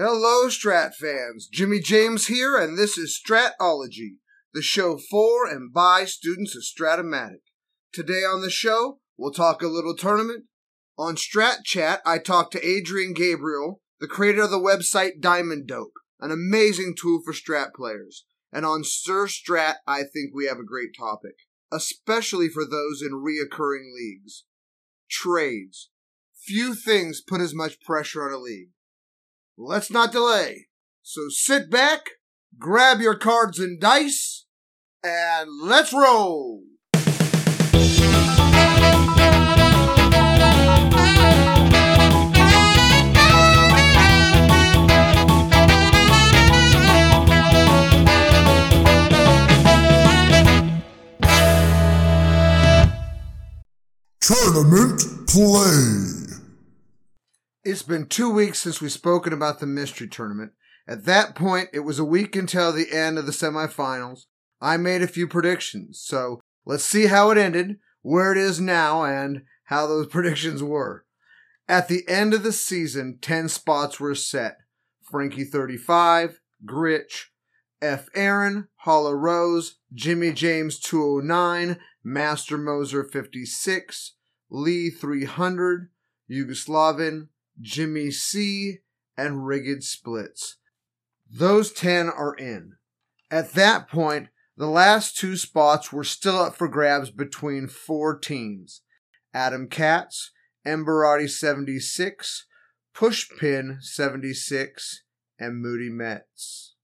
Hello, Strat fans. Jimmy James here, and this is Stratology, the show for and by students of Stratomatic. Today on the show, we'll talk a little tournament. On Strat Chat, I talked to Adrian Gabriel, the creator of the website Diamond Dope, an amazing tool for Strat players. And on Sir Strat, I think we have a great topic, especially for those in reoccurring leagues. Trades. Few things put as much pressure on a league. Let's not delay. So sit back, grab your cards and dice, and let's roll! Tournament play. It's been two weeks since we've spoken about the mystery tournament. At that point, it was a week until the end of the semifinals. I made a few predictions, so let's see how it ended, where it is now, and how those predictions were. At the end of the season, 10 spots were set. Frankie 35, Gritch, F. Aaron, Hollow Rose, Jimmy James 209, Master Moser 56, Lee 300, Yugoslavin, Jimmy C, and Rigged Splits. Those 10 are in. At that point, the last two spots were still up for grabs between four teams Adam Katz, Emberati 76, Pushpin 76, and Moody Mets.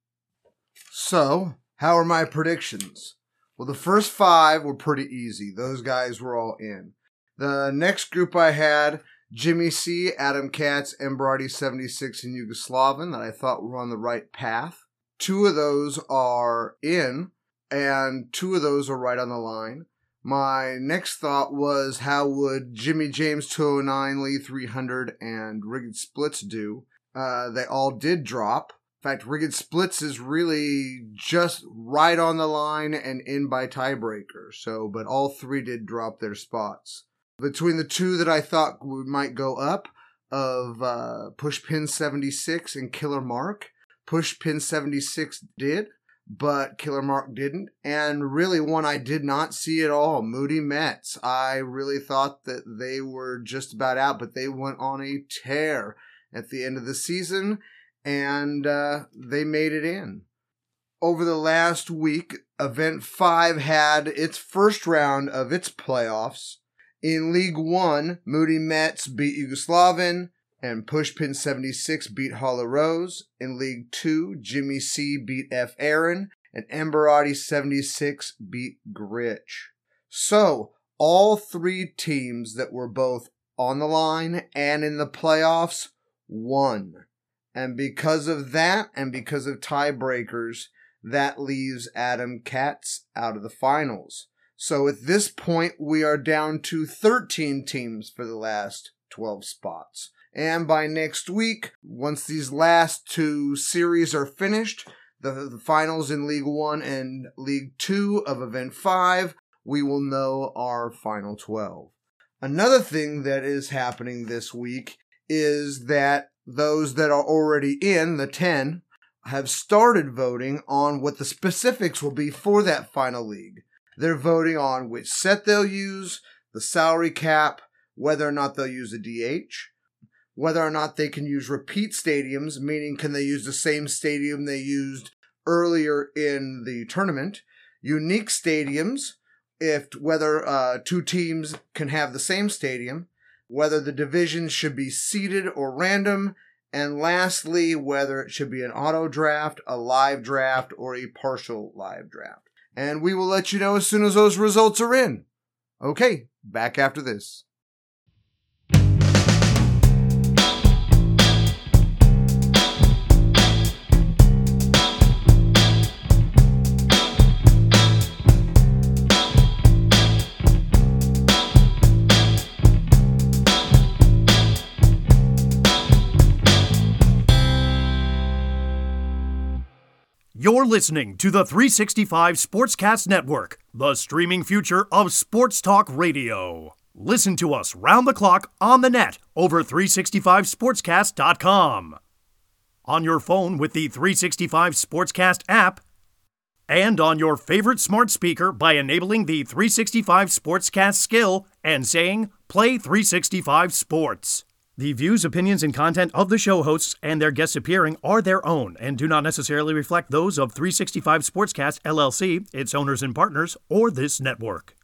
So, how are my predictions? Well, the first five were pretty easy. Those guys were all in. The next group I had Jimmy C, Adam Katz, Emberati 76, and Yugoslavin that I thought were on the right path. Two of those are in, and two of those are right on the line. My next thought was how would Jimmy James 209, Lee 300, and Rigged Splits do? Uh, they all did drop. In fact, Rigged Splits is really just right on the line and in by tiebreaker. So, but all three did drop their spots. Between the two that I thought might go up of uh, Pushpin 76 and Killer Mark, Pushpin 76 did, but Killer Mark didn't. And really, one I did not see at all, Moody Mets. I really thought that they were just about out, but they went on a tear at the end of the season and uh, they made it in. Over the last week, Event 5 had its first round of its playoffs. In League 1, Moody Mets beat Yugoslavin and Pushpin 76 beat Hollow Rose. In League 2, Jimmy C beat F. Aaron and Emberati 76 beat Gritch. So, all three teams that were both on the line and in the playoffs won. And because of that, and because of tiebreakers, that leaves Adam Katz out of the finals. So at this point, we are down to 13 teams for the last 12 spots. And by next week, once these last two series are finished, the, the finals in League 1 and League 2 of Event 5, we will know our final 12. Another thing that is happening this week is that those that are already in the 10 have started voting on what the specifics will be for that final league. They're voting on which set they'll use, the salary cap, whether or not they'll use a DH, whether or not they can use repeat stadiums, meaning can they use the same stadium they used earlier in the tournament, unique stadiums, if whether uh, two teams can have the same stadium, whether the divisions should be seeded or random, and lastly, whether it should be an auto draft, a live draft, or a partial live draft. And we will let you know as soon as those results are in. Okay, back after this. You're listening to the 365 Sportscast Network, the streaming future of sports talk radio. Listen to us round the clock on the net over 365sportscast.com. on your phone with the 365 Sportscast app, and on your favorite smart speaker by enabling the 365 Sportscast skill and saying Play 365 Sports. The views, opinions, and content of the show hosts and their guests appearing are their own and do not necessarily reflect those of 365 Sportscast LLC, its owners and partners, or this network.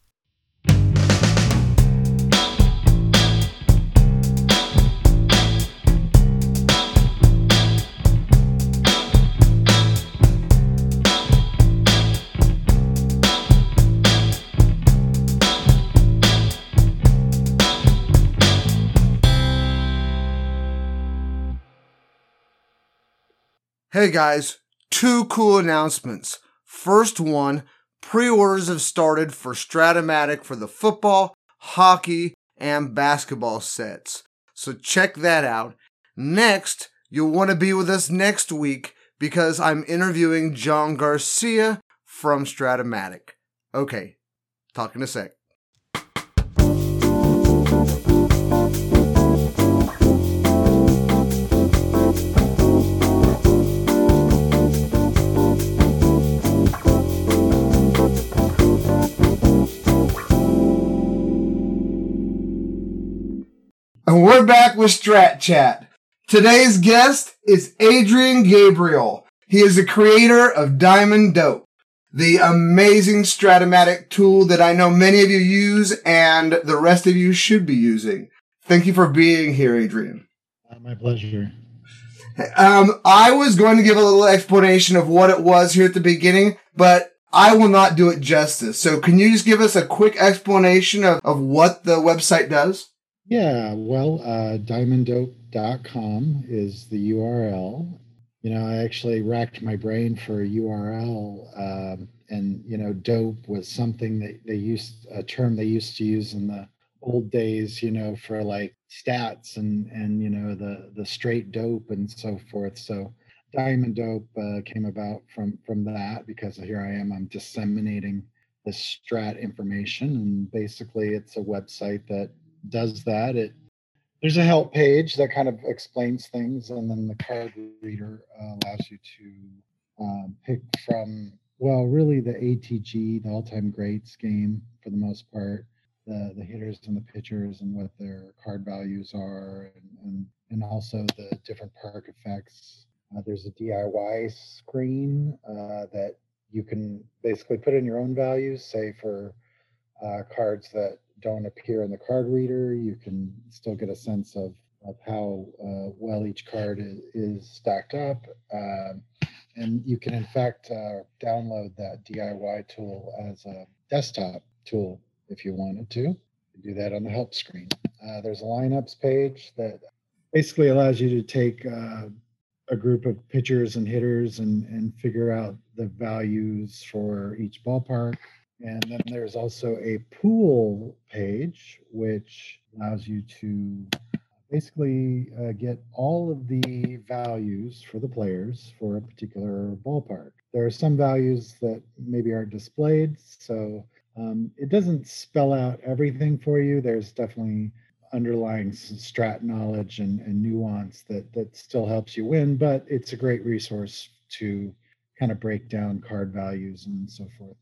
Hey guys, two cool announcements. First one, pre-orders have started for Stratomatic for the football, hockey, and basketball sets. So check that out. Next, you'll want to be with us next week because I'm interviewing John Garcia from Stratomatic. Okay, talk in a sec. And we're back with Strat Chat. Today's guest is Adrian Gabriel. He is the creator of Diamond Dope, the amazing Stratomatic tool that I know many of you use and the rest of you should be using. Thank you for being here, Adrian. Uh, my pleasure. Um, I was going to give a little explanation of what it was here at the beginning, but I will not do it justice. So can you just give us a quick explanation of, of what the website does? Yeah, well, uh, diamonddope.com is the URL. You know, I actually racked my brain for a URL, um, and you know, dope was something that they used a term they used to use in the old days. You know, for like stats and and you know the the straight dope and so forth. So, diamond dope uh, came about from from that because here I am. I'm disseminating the strat information, and basically, it's a website that does that. It there's a help page that kind of explains things, and then the card reader uh, allows you to um, pick from well, really the ATG, the all-time greats game for the most part, the the hitters and the pitchers and what their card values are, and and, and also the different park effects. Uh, there's a DIY screen uh, that you can basically put in your own values, say for uh, cards that don't appear in the card reader, you can still get a sense of, of how uh, well each card is, is stacked up. Um, and you can, in fact, uh, download that DIY tool as a desktop tool if you wanted to. You do that on the help screen. Uh, there's a lineups page that basically allows you to take uh, a group of pitchers and hitters and, and figure out the values for each ballpark and then there's also a pool page, which allows you to basically uh, get all of the values for the players for a particular ballpark. There are some values that maybe aren't displayed, so um, it doesn't spell out everything for you. There's definitely underlying strat knowledge and, and nuance that that still helps you win, but it's a great resource to kind of break down card values and so forth.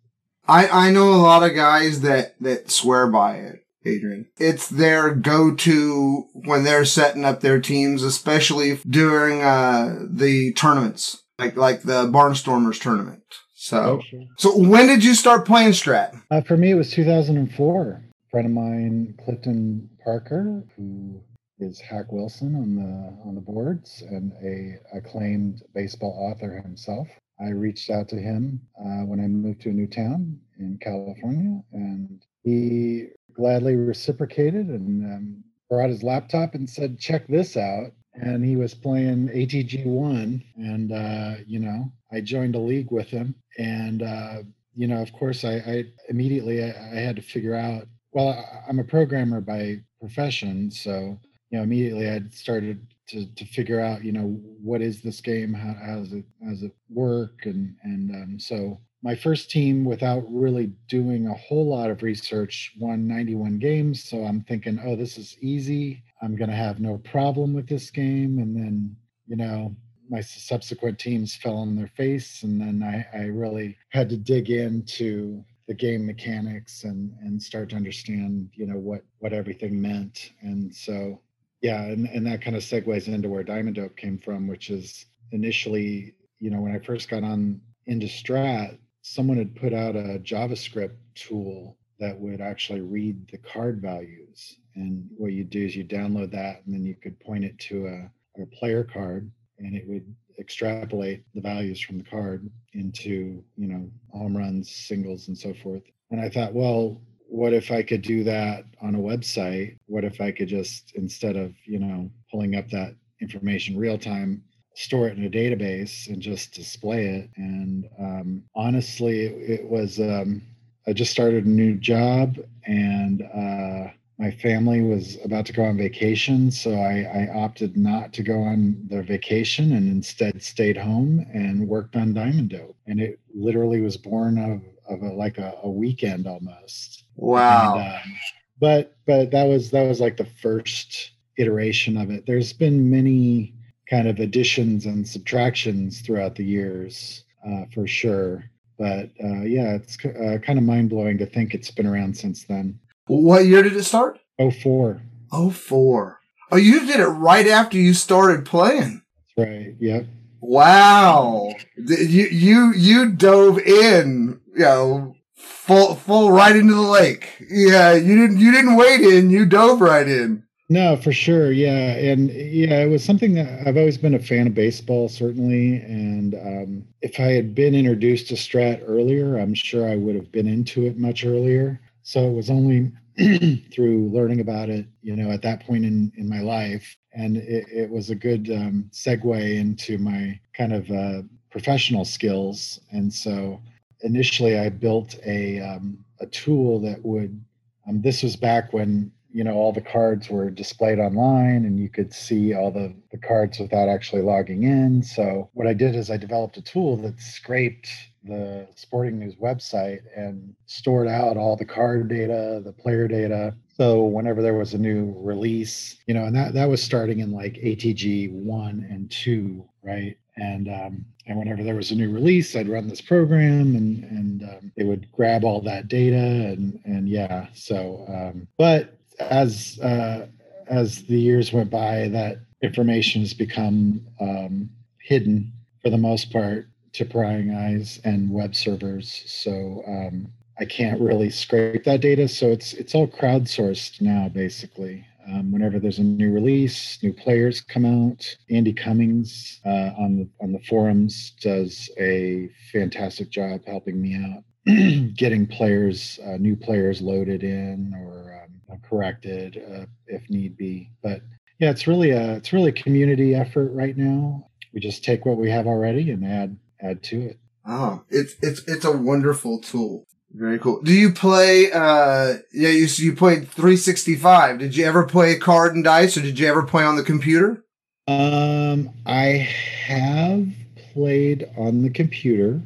I, I know a lot of guys that, that swear by it, Adrian. It's their go-to when they're setting up their teams, especially during, uh, the tournaments, like, like the Barnstormers tournament. So, Oh, sure. so when did you start playing Strat? Uh, for me, it was 2004. A friend of mine, Clifton Parker, who is Hack Wilson on the on the boards and a acclaimed baseball author himself. I reached out to him uh, when I moved to a new town in California, and he gladly reciprocated and um, brought his laptop and said, "Check this out." And he was playing ATG one, and uh, you know, I joined a league with him, and uh, you know, of course, I, I immediately I, I had to figure out. Well, I'm a programmer by profession, so you know, immediately I started to, to figure out, you know, what is this game? How, how does it how does it work? And and um, so my first team, without really doing a whole lot of research, won 91 games. So I'm thinking, oh, this is easy. I'm gonna have no problem with this game. And then, you know, my subsequent teams fell on their face, and then I, I really had to dig into the game mechanics and and start to understand you know what what everything meant and so yeah and, and that kind of segues into where diamond dope came from which is initially you know when i first got on into strat someone had put out a javascript tool that would actually read the card values. And what you do is you download that and then you could point it to a, a player card and it would extrapolate the values from the card into you know home runs singles and so forth. And i thought well what if i could do that on a website what if i could just instead of you know pulling up that information real time store it in a database and just display it and um, honestly it, it was um, i just started a new job and uh, my family was about to go on vacation, so I, I, opted not to go on their vacation and instead stayed home and worked on Diamond Dope. And it literally was born of, of a, like a, a weekend almost. Wow. And, um, but but that was that was like the first iteration of it. There's been many kind of additions and subtractions throughout the years, uh, for sure. But uh, yeah, it's uh, kind of mind blowing to think it's been around since then. What year did it start? Oh four. Oh four. Oh, you did it right after you started playing. That's right. Yep. Wow. You you you dove in, you know, full full right into the lake. Yeah, you didn't you didn't wait in, you dove right in. No, for sure. Yeah. And yeah, it was something that I've always been a fan of baseball, certainly. And um, if I had been introduced to Strat earlier, I'm sure I would have been into it much earlier. So it was only through learning about it, you know, at that point in, in my life. And it, it was a good um, segue into my kind of uh, professional skills. And so initially I built a, um, a tool that would, um, this was back when, you know, all the cards were displayed online and you could see all the, the cards without actually logging in. So what I did is I developed a tool that scraped the Sporting News website and stored out all the card data, the player data. So whenever there was a new release, you know, and that that was starting in like ATG one and two, right? And um, and whenever there was a new release, I'd run this program, and and um, it would grab all that data, and and yeah. So, um, but as uh, as the years went by, that information has become um, hidden for the most part to prying eyes and web servers. So um, I can't really scrape that data. So it's it's all crowdsourced now, basically. Um, whenever there's a new release, new players come out. Andy Cummings uh, on the on the forums does a fantastic job helping me out, getting players, uh, new players loaded in or um, corrected uh, if need be. But yeah, it's really a it's really a community effort right now. We just take what we have already and add add to it. Oh, it's it's it's a wonderful tool. Very cool. Do you play? uh Yeah, you you played 365. Did you ever play card and dice, or did you ever play on the computer? Um, I have played on the computer.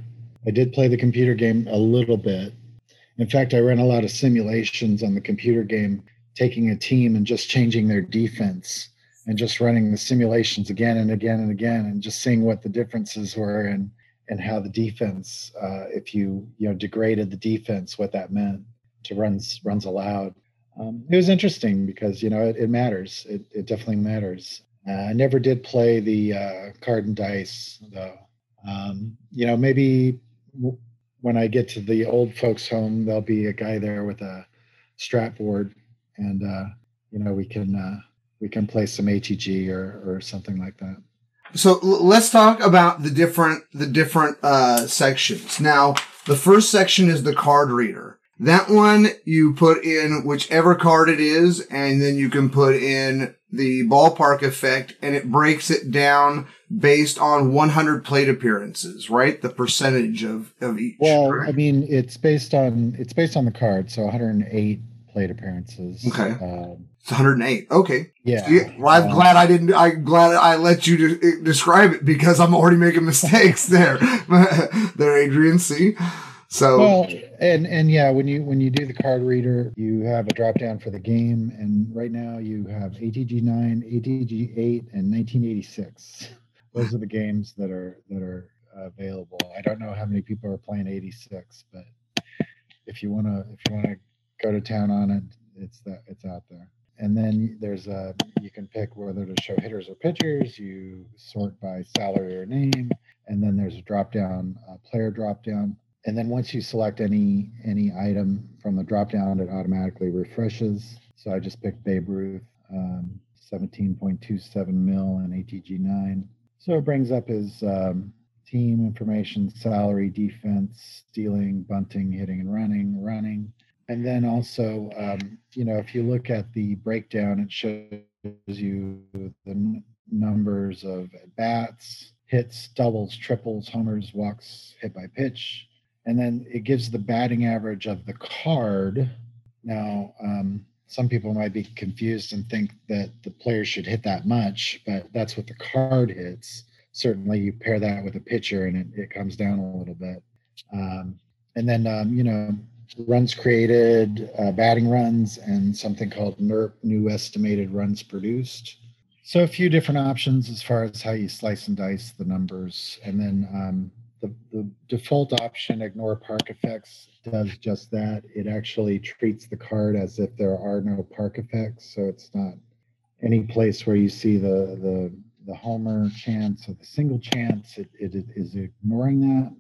I did play the computer game a little bit. In fact, I ran a lot of simulations on the computer game, taking a team and just changing their defense and just running the simulations again and again and again and just seeing what the differences were and and how the defense, uh, if you you know degraded the defense, what that meant to runs runs allowed. Um, it was interesting because you know it, it matters. It, it definitely matters. Uh, I never did play the uh, card and dice though. Um, you know, maybe w- when I get to the old folks' home, there'll be a guy there with a strat board, and uh, you know we can uh, we can play some ATG or or something like that. So l- let's talk about the different the different uh, sections. Now, the first section is the card reader. That one you put in whichever card it is, and then you can put in the ballpark effect, and it breaks it down based on 100 plate appearances, right? The percentage of of each. Well, right? I mean, it's based on it's based on the card, so 108 plate appearances. Okay. Um, it's 108. Okay. yeah. Yeah, well, I'm um, glad I didn't. I'm glad I let you de- describe it because I'm already making mistakes there. there, Adrian. See, so Well, and and yeah, when you when you do the card reader, you have a drop down for the game, and right now you have ATG nine, ATG eight, and 1986. those are the games that are that are available. I don't know how many people are playing 86, but if you want to if you want to go to town on it, it's that it's out there. And then there's a you can pick whether to show hitters or pitchers. You sort by salary or name, and then there's a drop down uh, player drop down. And then once you select any any item from the drop down, it automatically refreshes. So I just picked Babe Ruth, um, 17.27 mil and ATG 9. So it brings up his um, team information, salary, defense, stealing, bunting, hitting and running, running. And then also, um, you know, if you look at the breakdown, it shows you the n- numbers of bats, hits, doubles, triples, homers, walks, hit by pitch. And then it gives the batting average of the card. Now, um, some people might be confused and think that the player should hit that much, but that's what the card hits certainly you pair that with a pitcher and it, it comes down a little bit. Um, and then, um, you know, runs created, uh, batting runs, and something called NERP, new estimated runs produced. So a few different options as far as how you slice and dice the numbers. And then um, the, the default option, ignore park effects, does just that. It actually treats the card as if there are no park effects. So it's not any place where you see the, the the homer chance or the single chance, it, it, it is ignoring that.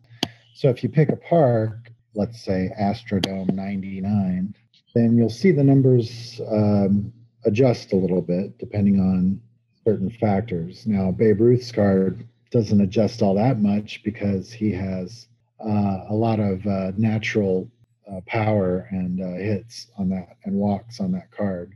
So if you pick a park, let's say Astrodome 99, then you'll see the numbers um, adjust a little bit depending on certain factors. Now, Babe Ruth's card doesn't adjust all that much because he has uh, a lot of uh, natural uh, power and uh, hits on that and walks on that card.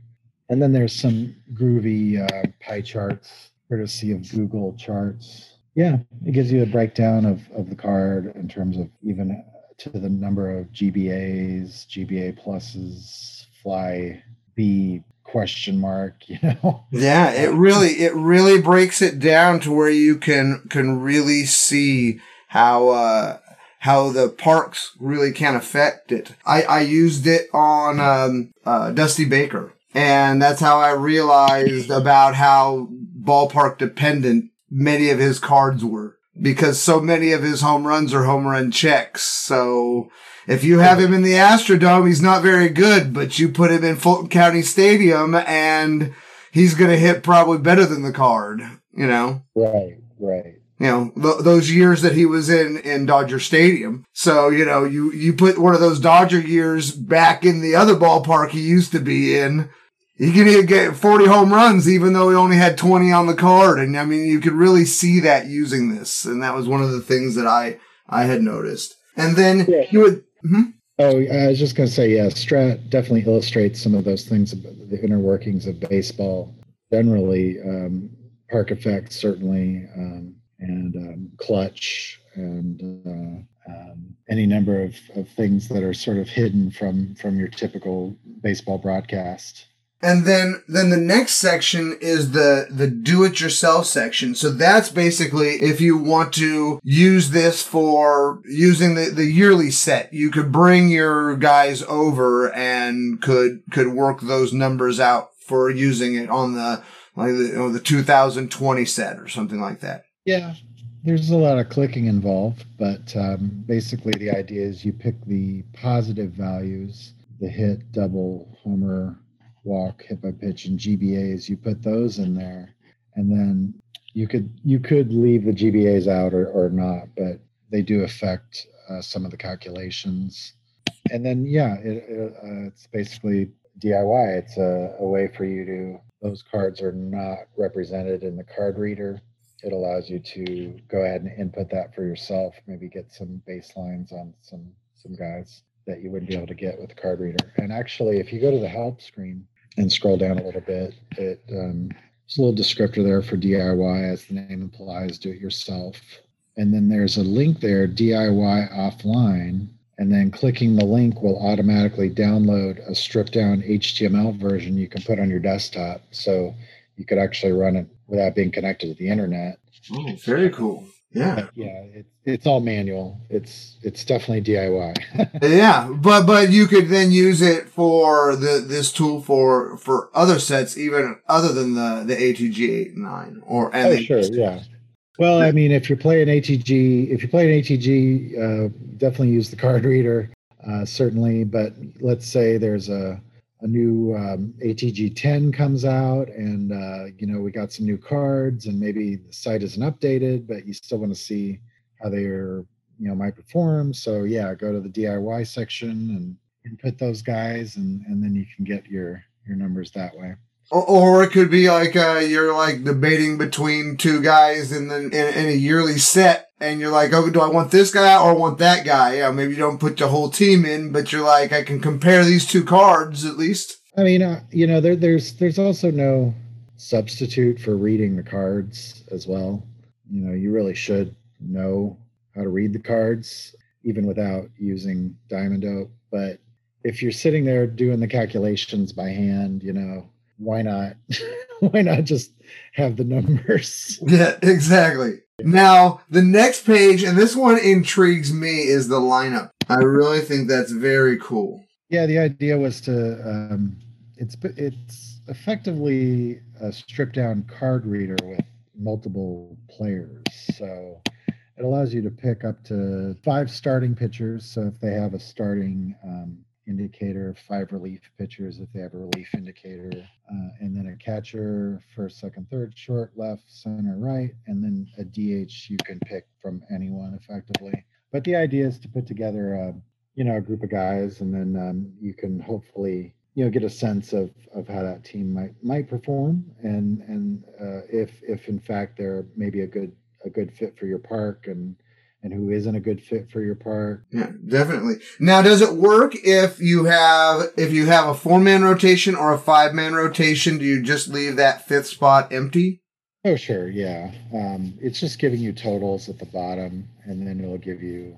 And then there's some groovy uh, pie charts courtesy of Google Charts. Yeah, it gives you a breakdown of, of the card in terms of even to the number of GBAs, GBA pluses, fly B question mark, you know. Yeah, it really it really breaks it down to where you can can really see how uh how the parks really can affect it. I, I used it on um, uh, Dusty Baker, and that's how I realized about how ballpark dependent many of his cards were because so many of his home runs are home run checks. So if you have him in the Astrodome, he's not very good, but you put him in Fulton County Stadium and he's going to hit probably better than the card, you know? Right, right. You know, th- those years that he was in, in Dodger Stadium. So, you know, you, you put one of those Dodger years back in the other ballpark he used to be in he could get 40 home runs even though he only had 20 on the card. And I mean, you could really see that using this. And that was one of the things that I, I had noticed. And then yeah. you would, hmm? Oh, I was just going to say, yeah, Strat definitely illustrates some of those things, the inner workings of baseball. Generally, um, park effects, certainly, um, and um, clutch, and uh, um, any number of, of things that are sort of hidden from from your typical baseball broadcast. And then, then the next section is the, the do-it-yourself section. So that's basically if you want to use this for using the, the yearly set, you could bring your guys over and could, could work those numbers out for using it on the, like the, you know, the 2020 set or something like that. Yeah. There's a lot of clicking involved, but um, basically the idea is you pick the positive values, the hit, double, homer, walk, by pitch, and GBAs. You put those in there, and then you could you could leave the GBAs out or, or not, but they do affect uh, some of the calculations. And then yeah, it, it, uh, it's basically DIY. It's a, a way for you to those cards are not represented in the card reader. It allows you to go ahead and input that for yourself. Maybe get some baselines on some some guys that you wouldn't be able to get with the card reader. And actually, if you go to the help screen, and scroll down a little bit, it um, a little descriptor there for DIY, as the name implies, do it yourself. And then there's a link there, DIY offline. And then clicking the link will automatically download a stripped down HTML version you can put on your desktop. So you could actually run it without being connected to the internet. Oh, very cool. Yeah. But yeah, it's it's all manual. It's it's definitely DIY. yeah, but but you could then use it for the this tool for for other sets, even other than the the ATG eight nine or and oh, sure, yeah. Well, I mean, if you're playing ATG, if you're playing ATG, uh, definitely use the card reader, uh, certainly. But let's say there's a a new um, ATG 10 comes out, and uh, you know we got some new cards, and maybe the site isn't updated, but you still want to see how they are, you know, might perform. So yeah, go to the DIY section and input those guys, and and then you can get your your numbers that way. Or, it could be like uh, you're like debating between two guys in the in, in a yearly set, and you're like, oh, do I want this guy or want that guy? Yeah, maybe you don't put the whole team in, but you're like, I can compare these two cards at least. I mean, uh, you know, there, there's there's also no substitute for reading the cards as well. You know, you really should know how to read the cards even without using Diamond Dope. But if you're sitting there doing the calculations by hand, you know, why not? Why not just have the numbers? Yeah exactly. Now the next page and this one intrigues me is the lineup. I really think that's very cool. Yeah the idea was to um it's it's effectively a stripped down card reader with multiple players. So it allows you to pick up to five starting pitchers. So if they have a starting um, indicator, five relief pitchers if they have a relief indicator, uh, and then a catcher, first, second, third, short, left, center, right, and then a DH you can pick from anyone effectively. But the idea is to put together a you know a group of guys, and then um, you can hopefully you know get a sense of of how that team might might perform, and and uh, if if in fact they're maybe a good a good fit for your park and and who isn't a good fit for your park. Yeah, definitely. Now, does it work if you have if you have a four man rotation or a five man rotation? Do you just leave that fifth spot empty? Oh, sure, yeah. Um, it's just giving you totals at the bottom, and then it'll give you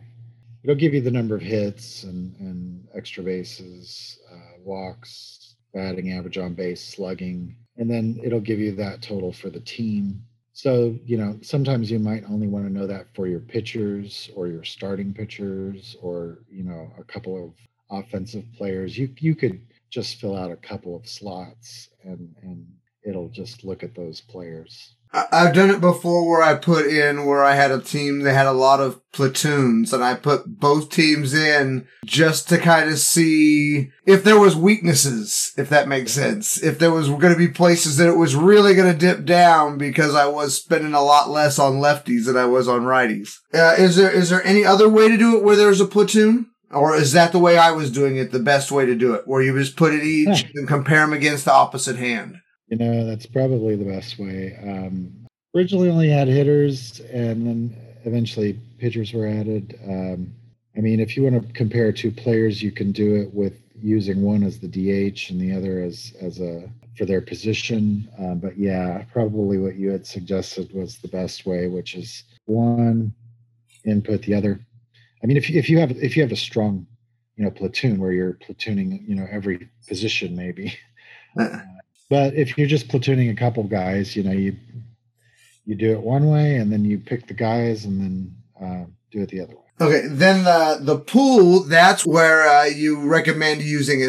it'll give you the number of hits and and extra bases, uh, walks, batting average on base, slugging, and then it'll give you that total for the team so, you know, sometimes you might only want to know that for your pitchers or your starting pitchers or, you know, a couple of offensive players. You you could just fill out a couple of slots and and it'll just look at those players. I've done it before where I put in where I had a team that had a lot of platoons and I put both teams in just to kind of see if there was weaknesses, if that makes sense. If there was going to be places that it was really going to dip down because I was spending a lot less on lefties than I was on righties. Uh, is there, is there any other way to do it where there's a platoon? Or is that the way I was doing it, the best way to do it, where you just put it each and compare them against the opposite hand? You know, that's probably the best way. Um, originally only had hitters, and then eventually pitchers were added. Um, I mean, if you want to compare two players, you can do it with using one as the DH and the other as as a for their position. Uh, but yeah, probably what you had suggested was the best way, which is one input the other. I mean, if if you have if you have a strong, you know, platoon where you're platooning, you know, every position maybe. Uh, but if you're just platooning a couple guys, you know, you you do it one way, and then you pick the guys, and then uh, do it the other way. Okay, then the the pool that's where uh, you recommend using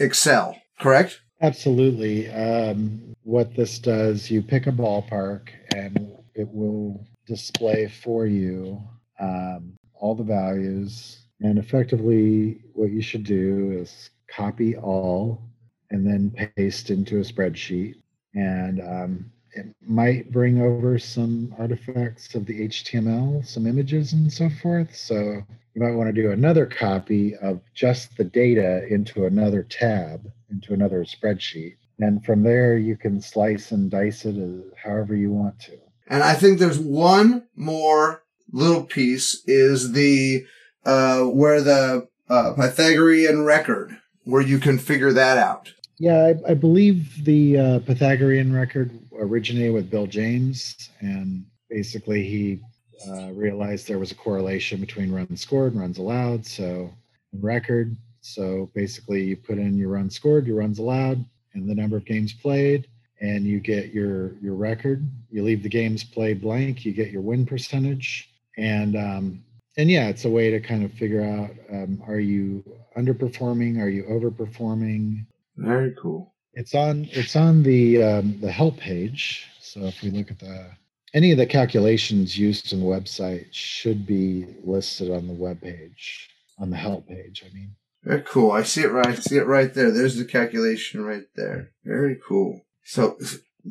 Excel, correct? Absolutely. Um, what this does, you pick a ballpark, and it will display for you um, all the values. And effectively, what you should do is copy all and then paste into a spreadsheet. And um, it might bring over some artifacts of the HTML, some images and so forth. So you might want to do another copy of just the data into another tab, into another spreadsheet. And from there, you can slice and dice it however you want to. And I think there's one more little piece is the uh, where the uh, Pythagorean record, where you can figure that out. Yeah, I, I believe the uh, Pythagorean record originated with Bill James, and basically he uh, realized there was a correlation between runs scored and runs allowed. So, record. So basically, you put in your runs scored, your runs allowed, and the number of games played, and you get your your record. You leave the games played blank, you get your win percentage, and um, and yeah, it's a way to kind of figure out: um, are you underperforming? Are you overperforming? Very cool. It's on it's on the um, the help page. So if we look at the any of the calculations used in the website should be listed on the web page, on the help page. I mean, Very cool. I see it right. I see it right there. There's the calculation right there. Very cool. So,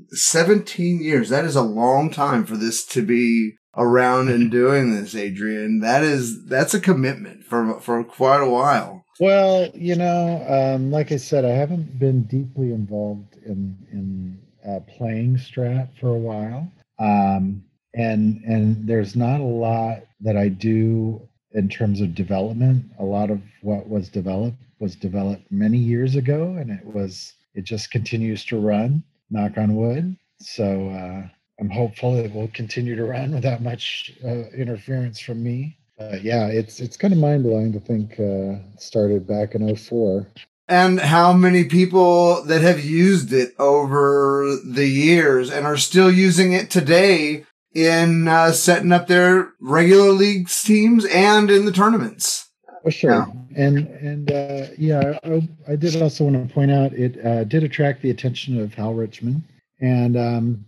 17 years. That is a long time for this to be around and doing this, Adrian. That is, that's a commitment for, for quite a while. Well, you know, um, like I said, I haven't been deeply involved in in uh, playing Strat for a while, um, and and there's not a lot that I do in terms of development. A lot of what was developed was developed many years ago, and it was it just continues to run. Knock on wood. So uh, I'm hopeful it will continue to run without much uh, interference from me. Uh, yeah, it's it's kind of mind blowing to think uh, started back in 04. And how many people that have used it over the years and are still using it today in uh, setting up their regular leagues teams and in the tournaments. For sure, and and uh, yeah, I, I did also want to point out it uh, did attract the attention of Hal Richman, and um,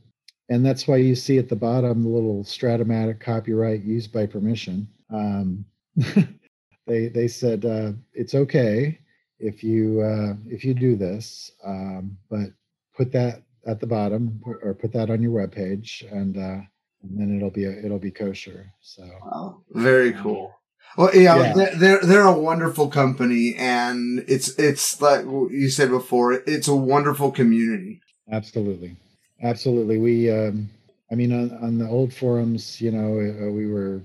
and that's why you see at the bottom the little Stratomatic copyright used by permission. Um, they they said uh, it's okay if you uh, if you do this, um, but put that at the bottom or put that on your webpage, and uh, and then it'll be a, it'll be kosher. So Wow, very cool. Well, yeah, Yeah. they're- they're they're a wonderful company, and it's it's like you said before, it's a wonderful community. Absolutely, absolutely. We, um, I mean, on, on the old forums, you know, uh, we were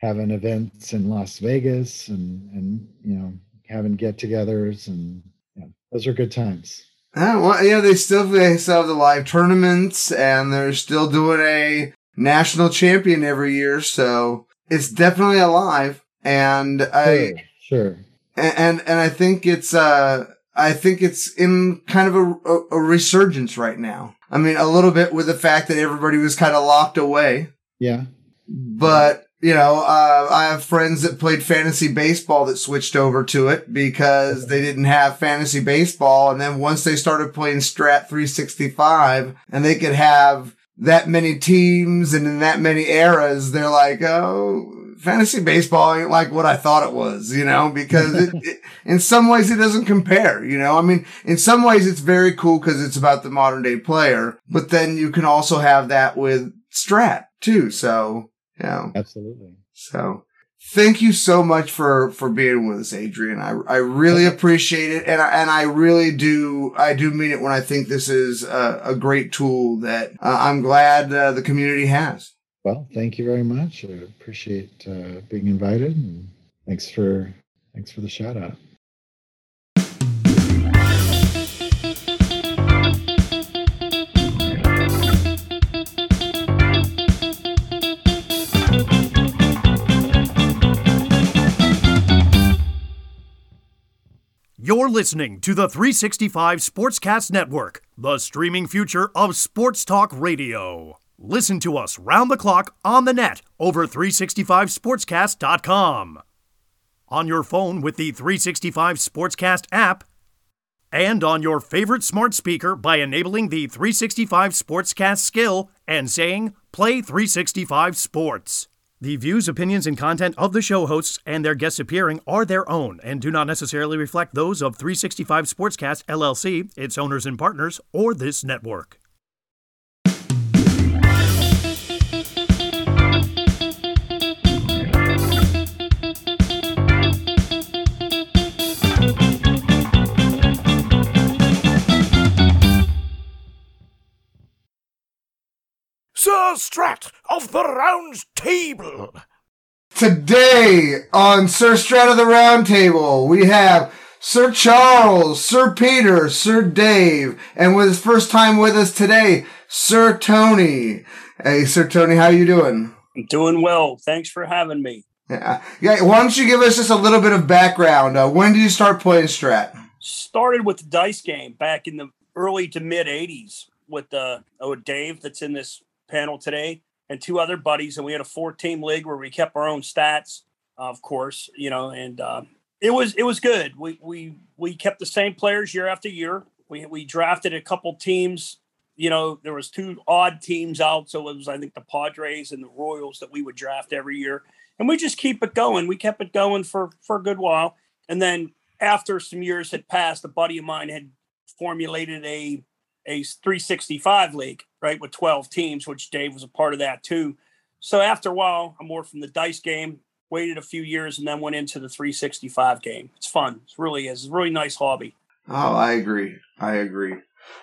having events in Las Vegas, and and you know, having get-togethers, and yeah, those are good times. Uh, well, yeah, they still they still have the live tournaments, and they're still doing a national champion every year, so it's definitely alive. And I Sure, sure. and and, and I think it's uh I think it's in kind of a, a, a resurgence right now. I mean, a little bit with the fact that everybody was kind of locked away. Yeah, but you know, uh, I have friends that played fantasy baseball that switched over to it because they didn't have fantasy baseball. And then once they started playing Strat 365 and they could have that many teams and in that many eras, they're like, oh, fantasy baseball ain't like what I thought it was, you know, because it, it, in some ways it doesn't compare, you know. I mean, in some ways it's very cool because it's about the modern day player, but then you can also have that with Strat too. So, know, absolutely. so thank you so much for, for being with us, Adrian. I, I really appreciate it. And I, and I really do, I do mean it when I think this is a, a great tool that uh, I'm glad uh, the community has. Well, thank you very much. I appreciate uh, being invited, and thanks for thanks for the shout out. You're listening to the 365 Sportscast Network, the streaming future of sports talk radio. Listen to us round the clock on the net over 365sportscast.com. On your phone with the 365 Sportscast app, and on your favorite smart speaker by enabling the 365 Sportscast skill and saying, Play 365 Sports. The views, opinions, and content of the show hosts and their guests appearing are their own and do not necessarily reflect those of 365 Sportscast LLC, its owners and partners, or this network. Strat of the Round Table. Today on Sir Strat of the Round Table, we have Sir Charles, Sir Peter, Sir Dave, and with his first time with us today, Sir Tony. Hey, Sir Tony, how you doing? I'm doing well. Thanks for having me. Yeah, yeah. Why don't you give us just a little bit of background? Uh, when did you start playing Strat? Started with the dice game back in the early to mid 80s with uh, oh, Dave, that's in this panel today, and two other buddies. And we had a four team league where we kept our own stats, of course, you know, and uh, it was it was good. We, we, we kept the same players year after year. We, we drafted a couple teams you know, there was two odd teams out. So it was, I think, the Padres and the Royals that we would draft every year. And we just keep it going. We kept it going for, for a good while. And then after some years had passed, a buddy of mine had formulated a, a 365 league, right, with 12 teams, which Dave was a part of that too. So after a while, I'm more from the dice game, waited a few years, and then went into the 365 game. It's fun. It's really is. It's a really nice hobby. Oh, I agree. I agree.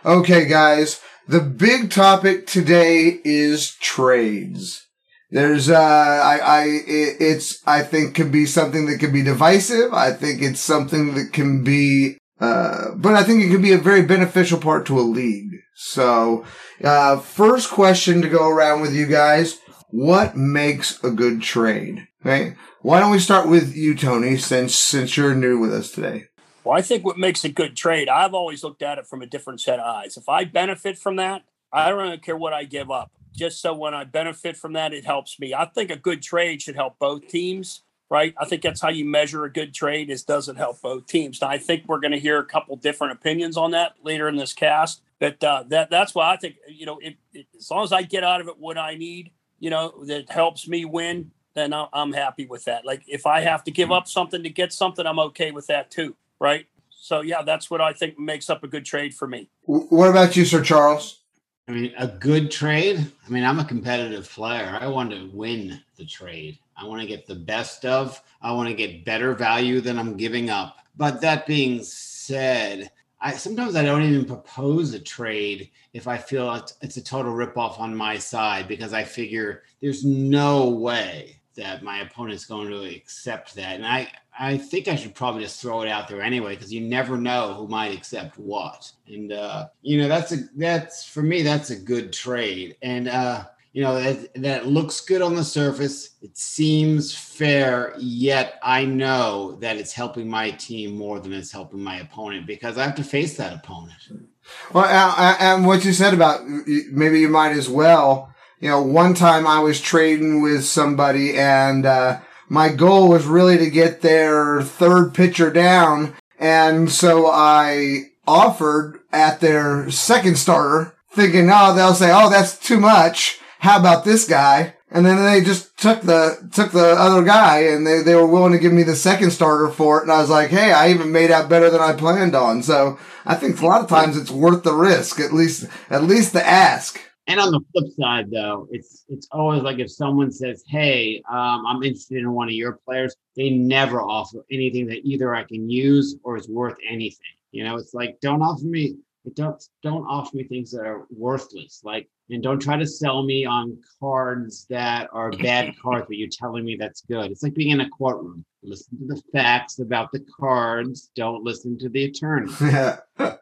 Okay, guys. The big topic today is trades. There's, uh, I, I, it's, I think can be something that can be divisive. I think it's something that can be, uh, but I think it can be a very beneficial part to a league. So, uh, first question to go around with you guys. What makes a good trade? Okay. Why don't we start with you, Tony, since, since you're new with us today? Well, I think what makes a good trade, I've always looked at it from a different set of eyes. If I benefit from that, I don't really care what I give up. Just so when I benefit from that, it helps me. I think a good trade should help both teams, right? I think that's how you measure a good trade is does it help both teams. Now, I think we're going to hear a couple different opinions on that later in this cast. But uh, that that's why I think you know, it, it, as long as I get out of it what I need, you know, that helps me win, then I'm happy with that. Like if I have to give up something to get something, I'm okay with that too right? So yeah, that's what I think makes up a good trade for me. What about you, Sir Charles? I mean, a good trade. I mean, I'm a competitive player. I want to win the trade. I want to get the best of. I want to get better value than I'm giving up. But that being said, I sometimes I don't even propose a trade if I feel it's, it's a total ripoff on my side because I figure there's no way that my opponent's going to accept that. And I, I think I should probably just throw it out there anyway, because you never know who might accept what. And uh, you know, that's a that's for me, that's a good trade. And uh, you know, that, that looks good on the surface. It seems fair, yet I know that it's helping my team more than it's helping my opponent because I have to face that opponent. Well, and what you said about maybe you might as well you know, one time I was trading with somebody and, uh, my goal was really to get their third pitcher down. And so I offered at their second starter thinking, oh, they'll say, oh, that's too much. How about this guy? And then they just took the, took the other guy and they, they were willing to give me the second starter for it. And I was like, Hey, I even made out better than I planned on. So I think a lot of times it's worth the risk, at least, at least the ask. And on the flip side, though, it's it's always like if someone says, "Hey, um, I'm interested in one of your players," they never offer anything that either I can use or is worth anything. You know, it's like don't offer me don't don't offer me things that are worthless. Like, and don't try to sell me on cards that are bad cards, but you're telling me that's good. It's like being in a courtroom. Listen to the facts about the cards. Don't listen to the attorney. Yeah.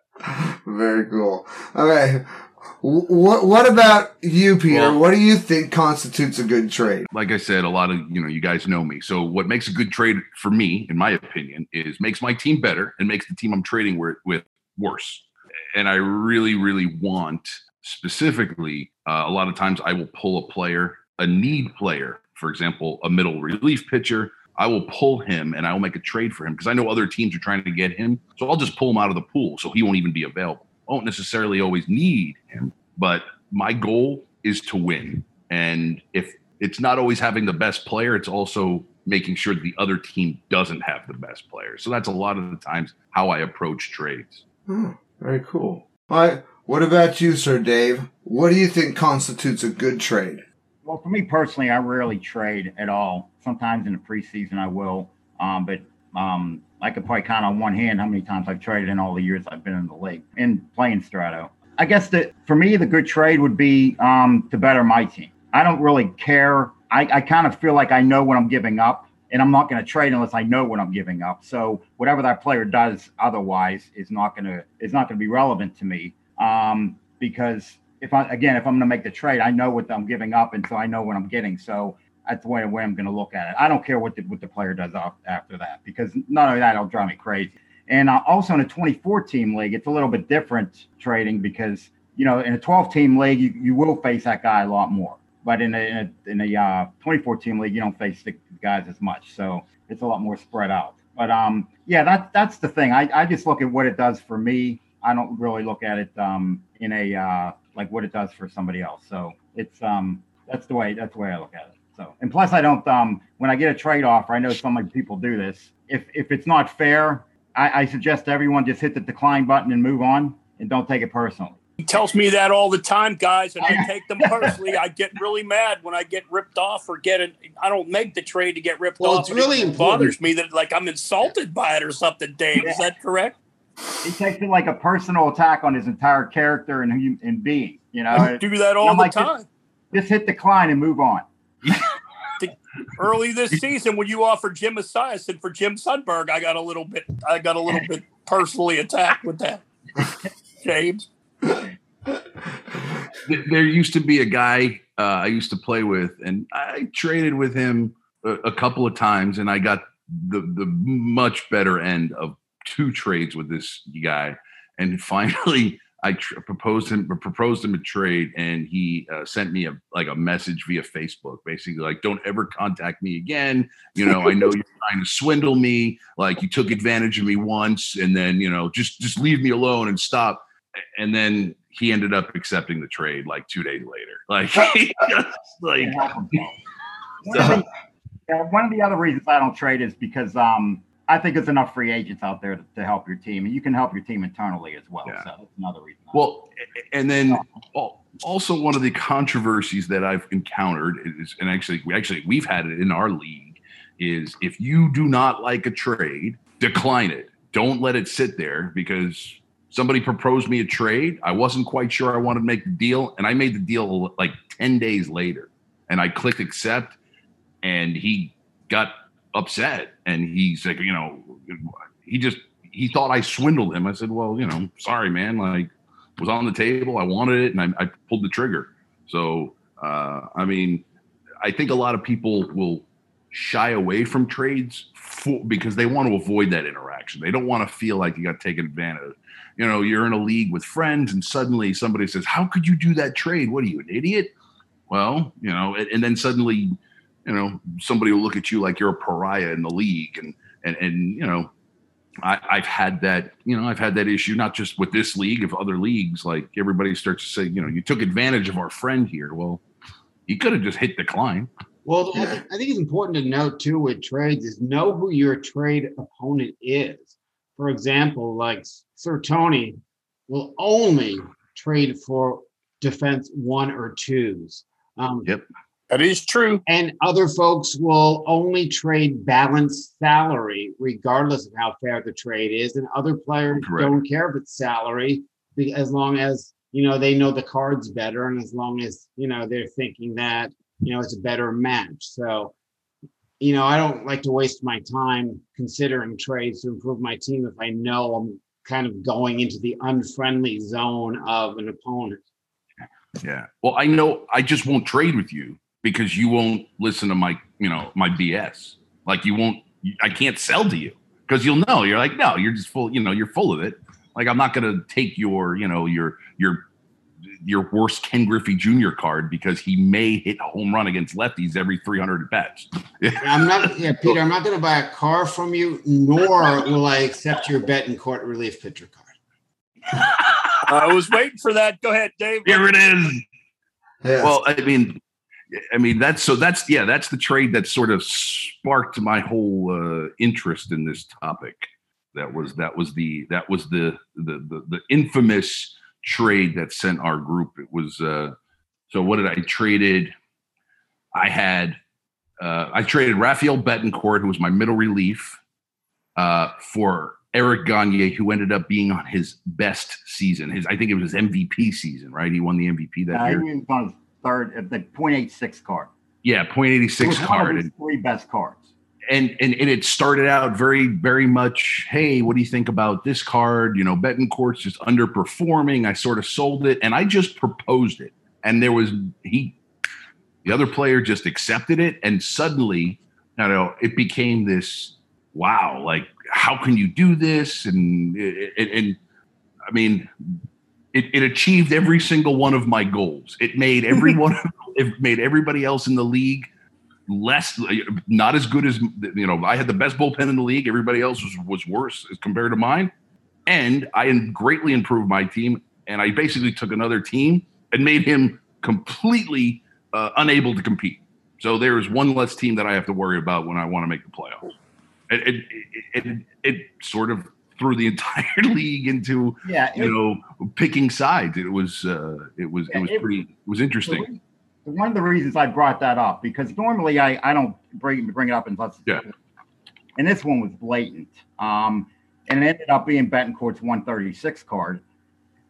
Very cool. Okay. What What about you, Peter? Well, what do you think constitutes a good trade? Like I said, a lot of you know you guys know me. So what makes a good trade for me, in my opinion, is makes my team better and makes the team I'm trading with worse. And I really, really want specifically. Uh, a lot of times, I will pull a player, a need player, for example, a middle relief pitcher. I will pull him and I will make a trade for him because I know other teams are trying to get him. So I'll just pull him out of the pool so he won't even be available I won't necessarily always need him, but my goal is to win. And if it's not always having the best player, it's also making sure the other team doesn't have the best player. So that's a lot of the times how I approach trades. Hmm, very cool. All right. What about you, Sir Dave? What do you think constitutes a good trade? Well, for me personally, I rarely trade at all. Sometimes in the preseason I will, um, but um, I could probably count on one hand how many times I've traded in all the years I've been in the league and playing Strato. I guess that for me, the good trade would be um, to better my team. I don't really care. I, I kind of feel like I know what I'm giving up, and I'm not going to trade unless I know what I'm giving up. So whatever that player does otherwise is not going to is not going to be relevant to me um, because if I again if I'm going to make the trade, I know what I'm giving up, and so I know what I'm getting. So that's the way, way I'm going to look at it. I don't care what the, what the player does after that because none of that it'll drive me crazy. And uh, also in a 24 team league, it's a little bit different trading because, you know, in a 12 team league, you, you will face that guy a lot more. But in a, in a, in a uh, 24 team league, you don't face the guys as much. So it's a lot more spread out. But um, yeah, that, that's the thing. I, I just look at what it does for me. I don't really look at it um, in a uh, like what it does for somebody else. So it's um that's the way that's the way I look at it. So and plus I don't um when I get a trade offer, I know some like people do this. If if it's not fair, I, I suggest everyone just hit the decline button and move on and don't take it personally. He tells me that all the time, guys, and I take them personally. I get really mad when I get ripped off or get it. I don't make the trade to get ripped Well, off. it's really it bothers me that like I'm insulted by it or something. Dave, is that correct? He takes it like a personal attack on his entire character and who and being. You know, I do that all the like, time. just hit decline and move on. Early this season, when you offered Jim Essian for Jim Sundberg, I got a little bit. I got a little bit personally attacked with that. James, there used to be a guy uh, I used to play with, and I traded with him a, a couple of times, and I got the the much better end of two trades with this guy. And finally, I tr- proposed him proposed him a trade, and he uh, sent me a like a message via Facebook, basically like, "Don't ever contact me again. You know, I know you're trying to swindle me. Like you took advantage of me once, and then you know, just just leave me alone and stop." And then he ended up accepting the trade like two days later. Like, just, like. One of, the, yeah, one of the other reasons I don't trade is because um, I think there's enough free agents out there to, to help your team, and you can help your team internally as well. Yeah. So that's another reason. Well, and then al- also one of the controversies that I've encountered is, and actually, we actually we've had it in our league, is if you do not like a trade, decline it. Don't let it sit there because somebody proposed me a trade. I wasn't quite sure I wanted to make the deal, and I made the deal like ten days later, and I clicked accept, and he got upset, and he's like, you know, he just he thought I swindled him. I said, well, you know, sorry, man, like was on the table. I wanted it, and I, I pulled the trigger. So, uh, I mean, I think a lot of people will shy away from trades for, because they want to avoid that interaction. They don't want to feel like you got taken advantage. Of. You know, you're in a league with friends, and suddenly somebody says, "How could you do that trade? What are you, an idiot?" Well, you know, and, and then suddenly, you know, somebody will look at you like you're a pariah in the league, and and and you know, I, I've had that, you know, I've had that issue not just with this league, of other leagues. Like everybody starts to say, you know, you took advantage of our friend here. Well, you could have just hit decline. Well, I think, I think it's important to note too with trades is know who your trade opponent is. For example, like Sir Tony will only trade for defense one or twos. Um, Yep. that is true. and other folks will only trade balanced salary, regardless of how fair the trade is. And other players Correct. don't care if it's salary, as long as you know they know the cards better, and as long as you know they're thinking that you know it's a better match. So, you know, I don't like to waste my time considering trades to improve my team if I know I'm kind of going into the unfriendly zone of an opponent. Yeah. Well, I know I just won't trade with you because you won't listen to my, you know, my BS. Like you won't, I can't sell to you because you'll know. You're like, no, you're just full, you know, you're full of it. Like I'm not going to take your, you know, your, your, your worst Ken Griffey Jr. card because he may hit a home run against lefties every 300 bets. I'm not, yeah, Peter, I'm not going to buy a car from you, nor will I accept your Betancourt relief pitcher card. I was waiting for that. Go ahead, Dave. Here it is. Yeah. Well, I mean, I mean that's so that's yeah, that's the trade that sort of sparked my whole uh, interest in this topic. That was that was the that was the the the, the infamous trade that sent our group. It was uh, so what did I traded? I had uh, I traded Rafael Betancourt, who was my middle relief, uh, for Eric Gagne, who ended up being on his best season. His I think it was his MVP season, right? He won the MVP that Uh, year. he was on third, uh, the .86 card. Yeah, It 0.86 was one of card. his three best cards. And and and it started out very, very much, hey, what do you think about this card? You know, Betancourt's just underperforming. I sort of sold it and I just proposed it. And there was he the other player just accepted it. And suddenly, you know, it became this wow, like how can you do this? And and, and I mean, it, it achieved every single one of my goals. It made everyone it made everybody else in the league less not as good as you know i had the best bullpen in the league everybody else was, was worse as compared to mine and i greatly improved my team and i basically took another team and made him completely uh, unable to compete. So there is one less team that I have to worry about when I want to make the playoffs. It, it, it, it, it sort of threw the entire league into Yeah, you know picking sides. It was uh, it was it was it- pretty it was interesting. One of the reasons I brought that up because normally I, I don't bring bring it up unless Yeah. and this one was blatant. Um, and it ended up being Betancourt's 136 card.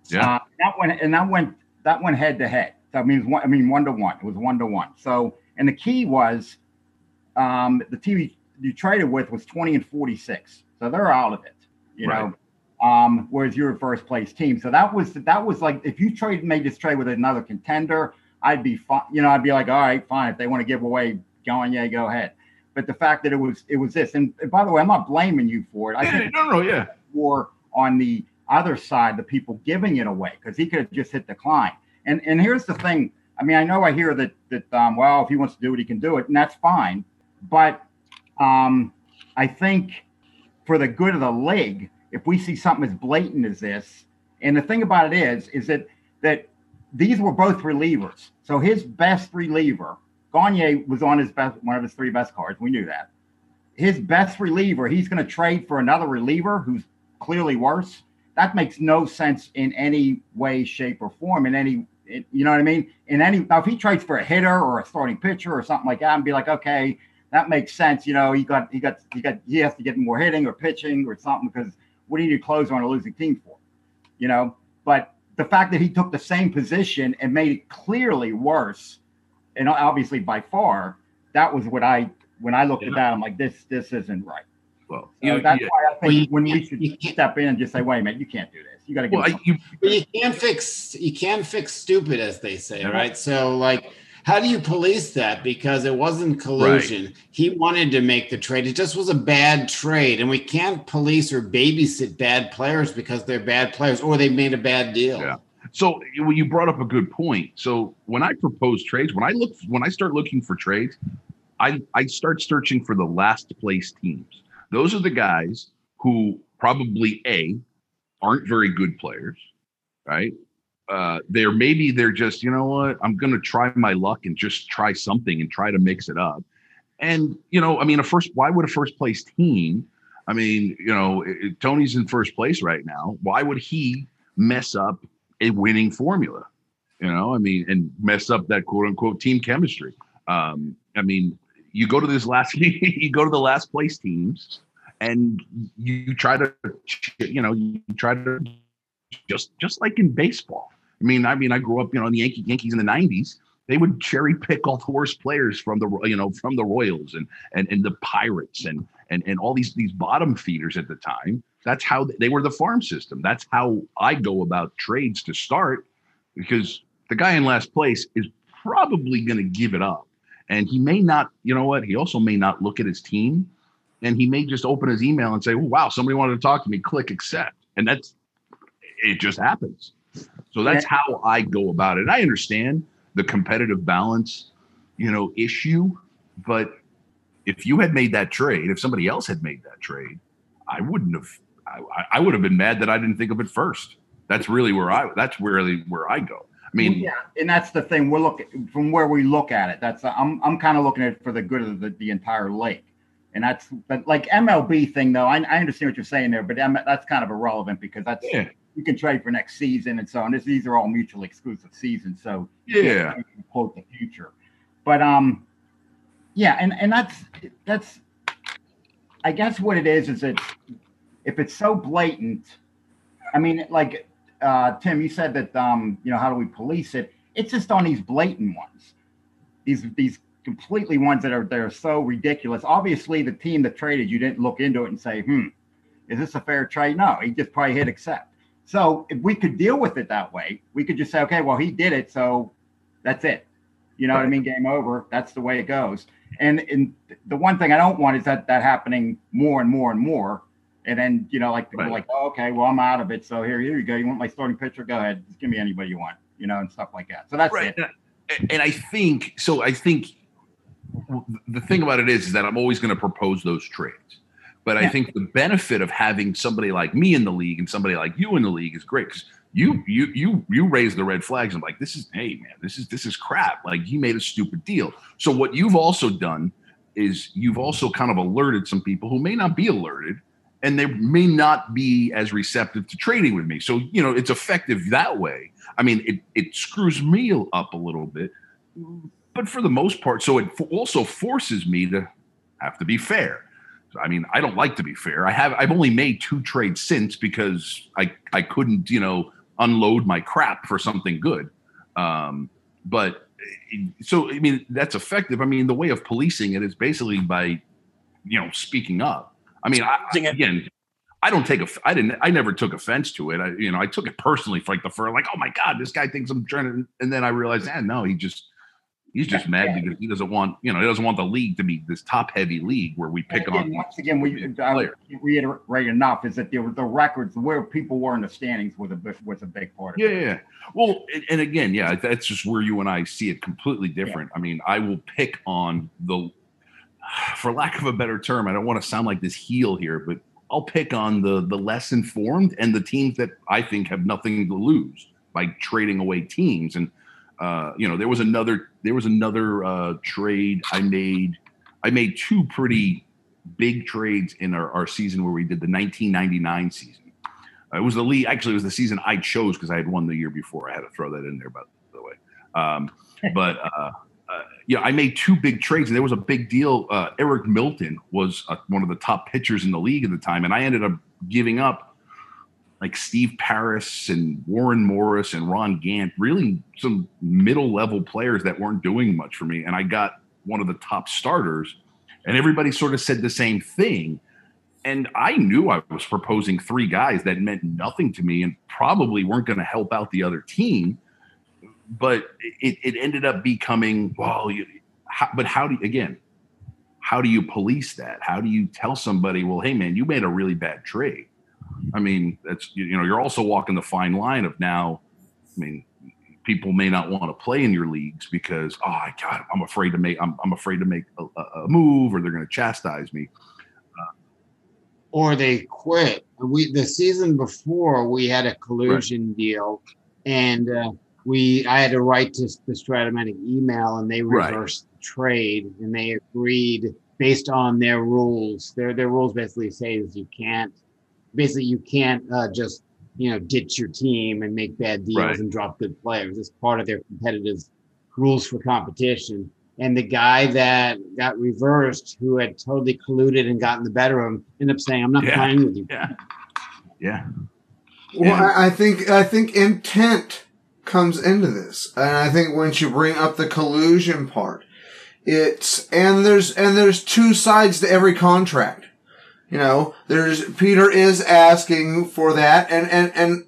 Yeah. Uh, that went and that went that went head to head. So I mean, one, I mean one to one. It was one to one. So and the key was um, the team you, traded with was 20 and 46. So they're out of it. You know. Um, whereas you're a first place team. So that was that was like if you trade made this trade with another contender, I'd be fine. You know, I'd be like, all right, fine. If they want to give away going, yeah, go ahead. But the fact that it was it was this, and, and by the way, I'm not blaming you for it. I Yeah, think no, no, yeah. more on the other side, the people giving it away, because he could have just hit decline. And and here's the thing. I mean, I know I hear that that um, well, if he wants to do it, he can do it, and that's fine. But um, I think for the good of the league, if we see something as blatant as this, and the thing about it is, is that that these were both relievers. So his best reliever, Gagne, was on his best one of his three best cards. We knew that. His best reliever, he's going to trade for another reliever who's clearly worse. That makes no sense in any way, shape, or form. In any, you know what I mean? In any now, if he trades for a hitter or a starting pitcher or something like that, and be like, okay, that makes sense. You know, he got he got he got he has to get more hitting or pitching or something because what do you need to close on a losing team for? You know, but the fact that he took the same position and made it clearly worse, and obviously by far, that was what I when I looked at that, I'm like, this this isn't right. Well, So you know, that's yeah. why I think Well, you when we should you step in and just say, wait a minute, you can't do this. You got to give. well, you, you can't fix you can't fix stupid, as they say, right? So like how do you police that? Because it wasn't collusion. He wanted to make the trade. It just was a bad trade. And we can't police or babysit bad players because they're bad players or they made a bad deal. Yeah. So well, you brought up a good point. So when I propose trades, when I look, when I start looking for trades, I I start searching for the last place teams. Those are the guys who probably a aren't very good players, right? Uh, they're maybe they're just you know what I'm going to try my luck and just try something and try to mix it up. And you know, I mean, a first why would a first place team? I mean, you know, it- Tony's in first place right now. Why would he mess up a winning formula? You know, I mean, and mess up that quote unquote team chemistry. Um, I mean, you go to this last, you go to the last place teams, and you try to, you know, you try to just just like in baseball. I mean, I mean, I grew up, you know, in the Yankee Yankees in the '90s. They would cherry pick all the worst players from the, you know, from the Royals and and and the Pirates and and and all these these bottom feeders at the time. That's how they were the farm system. That's how I go about trades to start, because the guy in last place is probably going to give it up, and he may not. You know what? He also may not look at his team, and he may just open his email and say, "Wow, somebody wanted to talk to me." Click accept, and that's it. Just happens. So that's how I go about it. I understand the competitive balance, you know, issue, but if you had made that trade, if somebody else had made that trade, I wouldn't have. I, I would have been mad that I didn't think of it first. That's really where I. That's really where I go. I mean, yeah, and that's the thing. We're looking from where we look at it. That's I'm I'm kind of looking at it for the good of the, the entire lake, and that's but like MLB thing though. I, I understand what you're saying there, but that's kind of irrelevant because that's Yeah. You can trade for next season and so on. This, these are all mutually exclusive seasons, so Yeah. quote the future. But um, yeah, and and that's that's I guess what it is is it's if it's so blatant. I mean, like uh, Tim, you said that um, you know, how do we police it? It's just on these blatant ones, these these completely ones that are that are so ridiculous. Obviously, the team that traded you didn't look into it and say, "Hmm, is this a fair trade?" No, he just probably hit accept. So if we could deal with it that way, we could just say, "Okay, well, he did it, so that's it." You know what I mean? Game over. That's the way it goes. And and the one thing I don't want is that that happening more and more and more. And then you know, like people Right. like, oh, okay, well, I'm out of it. So here, here you go. You want my starting pitcher? Go ahead. Just give me anybody you want. You know, and stuff like that. So that's right. it. And, and I think so. I think the thing about it is, is that I'm always going to propose those trades. But I think the benefit of having somebody like me in the league and somebody like you in the league is great because you you you you raise the red flags. I'm like, this is hey man, this is this is crap. Like he made a stupid deal. So what you've also done is you've also kind of alerted some people who may not be alerted and they may not be as receptive to trading with me. So, you know, it's effective that way. I mean, it, it screws me up a little bit, but for the most part, so it also forces me to have to be fair. I mean, I don't like to be fair. I have I've only made two trades since because I I couldn't, you know, unload my crap for something good. Um, but so I mean that's effective. I mean, the way of policing it is basically by, you know, speaking up. I mean, I, again, I don't take a. I didn't. I never took offense to it. I, you know, I took it personally for like the first, like, oh my god, this guy thinks I'm trying to. And then I realized, ah, no, he just, he's just mad because he doesn't want, you know, he doesn't want the league to be this top heavy league where we pick Again, on. once again, we I player. can't reiterate enough is that there were the records where people were in the standings was a big, was a big part of Yeah, it. yeah. yeah. Well, and- and again, yeah, that's just where you and I see it completely different. I mean, I will pick on the, for lack of a better term, I don't want to sound like this heel here, but I'll pick on the the less informed and the teams that I think have nothing to lose by trading away teams. And uh, you know, there was another there was another uh, trade I made. I made two pretty big trades in our, our season where we did the 1999 season. Uh, it was the league. Actually, it was the season I chose because I had won the year before. I had to throw that in there, by the way. Um, but uh, uh, yeah, I made two big trades, and there was a big deal. Uh, Eric Milton was uh, one of the top pitchers in the league at the time, and I ended up giving up like Steve Parris and Warren Morris and Ron Gant, really some middle level players that weren't doing much for me, and I got one of the top starters, and everybody sort of said the same thing. And I knew I was proposing three guys that meant nothing to me and probably weren't going to help out the other team. But it, it ended up becoming well you, how, but how do you again how do you police that? How do you tell somebody well hey man you made a really bad trade i mean that's you, you know you're also walking the fine line of now i mean people may not want to play in your leagues because oh i god i'm afraid to make i'm, I'm afraid to make a, a move or they're going to chastise me or they quit. We the season before we had a collusion deal, and uh, we I had to write to the Strat-O-Matic email, and they Right. reversed the trade, and they agreed based on their rules. Their their rules basically say is you can't basically you can't uh, just you know ditch your team and make bad deals Right. and drop good players. It's part of their competitive rules for competition. And the guy that got reversed, who had totally colluded and gotten the better of him, ended up saying, "I'm not Yeah. playing with you." yeah yeah Well, Yeah. I, I think I think intent comes into this, and I think once you bring up the collusion part, it's and there's and there's two sides to every contract. You know, there's Peter is asking for that, and and and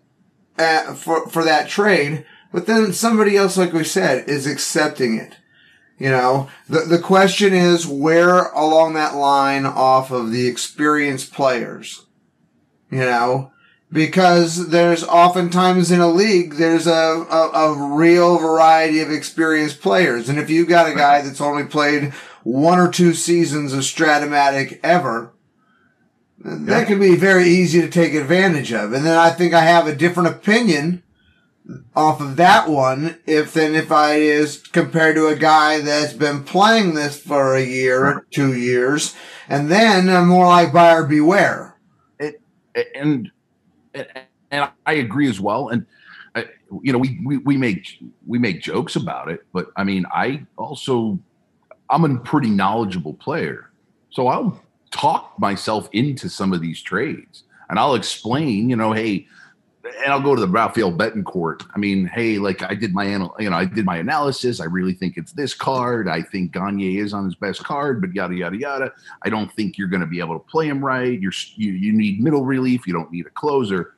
uh, for for that trade, but then somebody else, like we said, is accepting it. You know, the the question is where along that line off of the experienced players. You know, because there's oftentimes in a league there's a, a, a real variety of experienced players and if you've got a guy that's only played one or two seasons of Strat-O-Matic ever that can be very easy to take advantage of. And then i think i have a different opinion off of that one if than if i is compared to a guy that's been playing this for a year or two years and then i'm more like buyer beware. It, and, and I agree as well. And uh, you know, we, we we make we make jokes about it, but I mean, I also I'm a pretty knowledgeable player, so I'll talk myself into some of these trades, and I'll explain. You know, hey. And I'll go to the Rafael Betancourt. I mean, hey, like I did my, anal- you know, I did my analysis. I really think it's this card. I think Gagne is on his best card, but yada yada yada. I don't think you're going to be able to play him right. You're you, you need middle relief. You don't need a closer.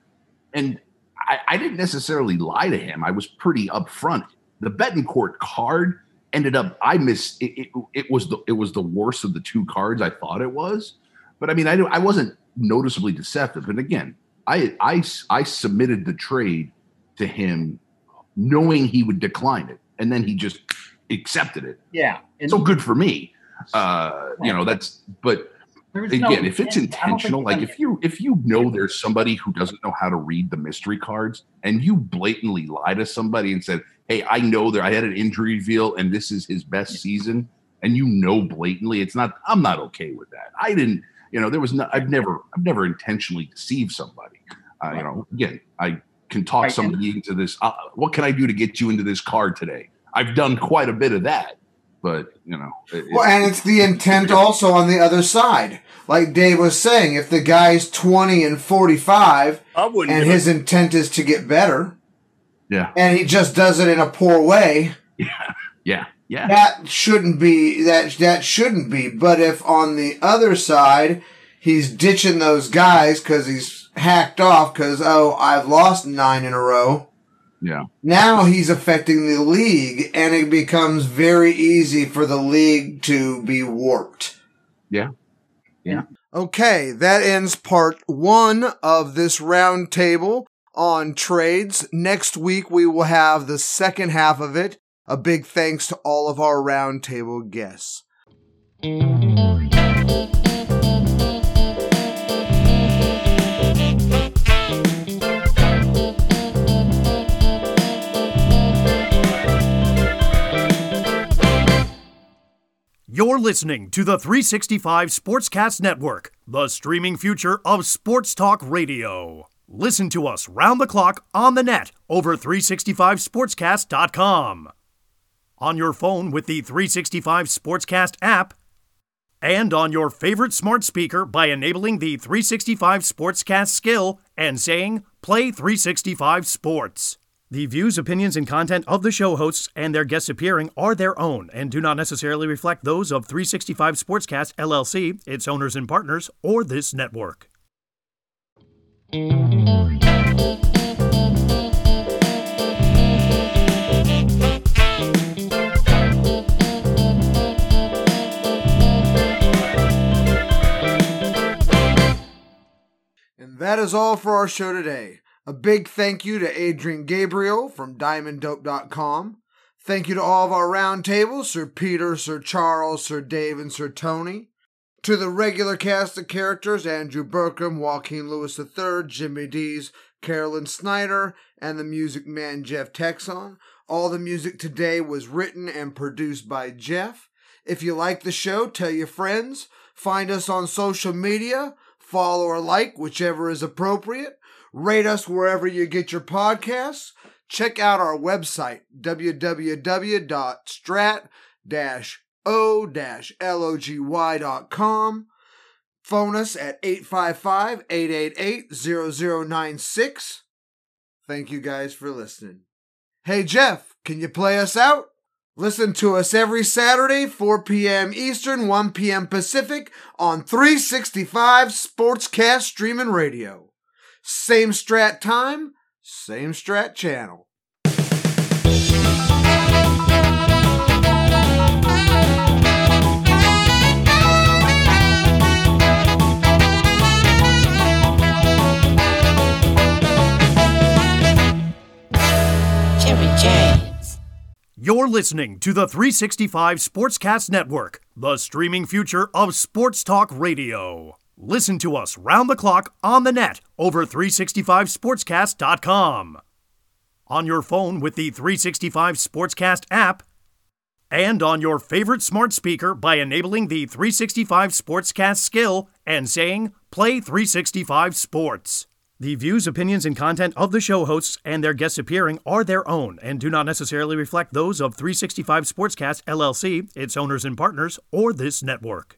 And I, I didn't necessarily lie to him. I was pretty upfront. The Betancourt card ended up. I missed. It, it, it was the it was the worst of the two cards I thought it was. But I mean, I I wasn't noticeably deceptive. And again, I I I submitted the trade to him, knowing he would decline it, and then he just accepted it Yeah. And so good for me. Uh, you know, that's but There's no again, if it's intent. I don't think intentional, like if you if you know there's somebody who doesn't know how to read the mystery cards, and you blatantly lie to somebody and said, "Hey, I know that I had an injury reveal, and this is his best season," and you know blatantly, it's not. I'm not okay with that. I didn't. You know, there was no. I've never. I've never intentionally deceived somebody. Uh, you know, again, I can talk Right, somebody into this. Uh, what can I do to get you into this card today? I've done quite a bit of that, but you know, it- Well, and it's the intent also on the other side. Like Dave was saying, if the guy's 20 and 45 I wouldn't. and do it. his intent is to get better yeah, and he just does it in a poor way, yeah, yeah. that shouldn't be that that shouldn't be. But if on the other side he's ditching those guys cuz he's hacked off cuz oh, I've lost 9 in a row. Yeah. Now he's affecting the league and it becomes very easy for the league to be warped. Yeah. Yeah. Okay, that ends part one of this roundtable on trades. Next week, we will have the second half of it. A big thanks to all of our roundtable guests. You're listening to the 365 Sportscast Network, the streaming future of sports talk radio. Listen to us round the clock on the net over 365sportscast.com. On your phone with the 365 Sportscast app, and on your favorite smart speaker by enabling the 365 Sportscast skill and saying, Play 365 Sports. The views, opinions, and content of the show hosts and their guests appearing are their own and do not necessarily reflect those of 365 Sportscast LLC, its owners and partners, or this network. And that is all for our show today. A big thank you to Adrian Gabriel from DiamondDope.com. Thank you to all of our roundtables, Sir Peter, Sir Charles, Sir Dave, and Sir Tony. To the regular cast of characters, Andrew Burkham, Joaquin Lewis III, Jimmy Dees, Carolyn Snyder, and the music man Jeff Texon. All the music today was written and produced by Jeff. If you like the show, tell your friends. Find us on social media. Follow or like, whichever is appropriate. Rate us wherever you get your podcasts. Check out our website, www.strat-o-logy.com. Phone us at 855-888-0096. Thank you guys for listening. Hey Jeff, can you play us out? Listen to us every Saturday, 4 p.m. Eastern, 1 p.m. Pacific on 365 Sportscast Streaming Radio. Same strat time, same strat channel. Jimmy James. You're listening to the 365 Sportscast Network, the streaming future of sports talk radio. Listen to us round the clock on the net over 365sportscast.com. On your phone with the 365 Sportscast app, and on your favorite smart speaker by enabling the 365 Sportscast skill and saying, Play 365 Sports. The views, opinions, and content of the show hosts and their guests appearing are their own and do not necessarily reflect those of 365 Sportscast LLC, its owners and partners, or this network.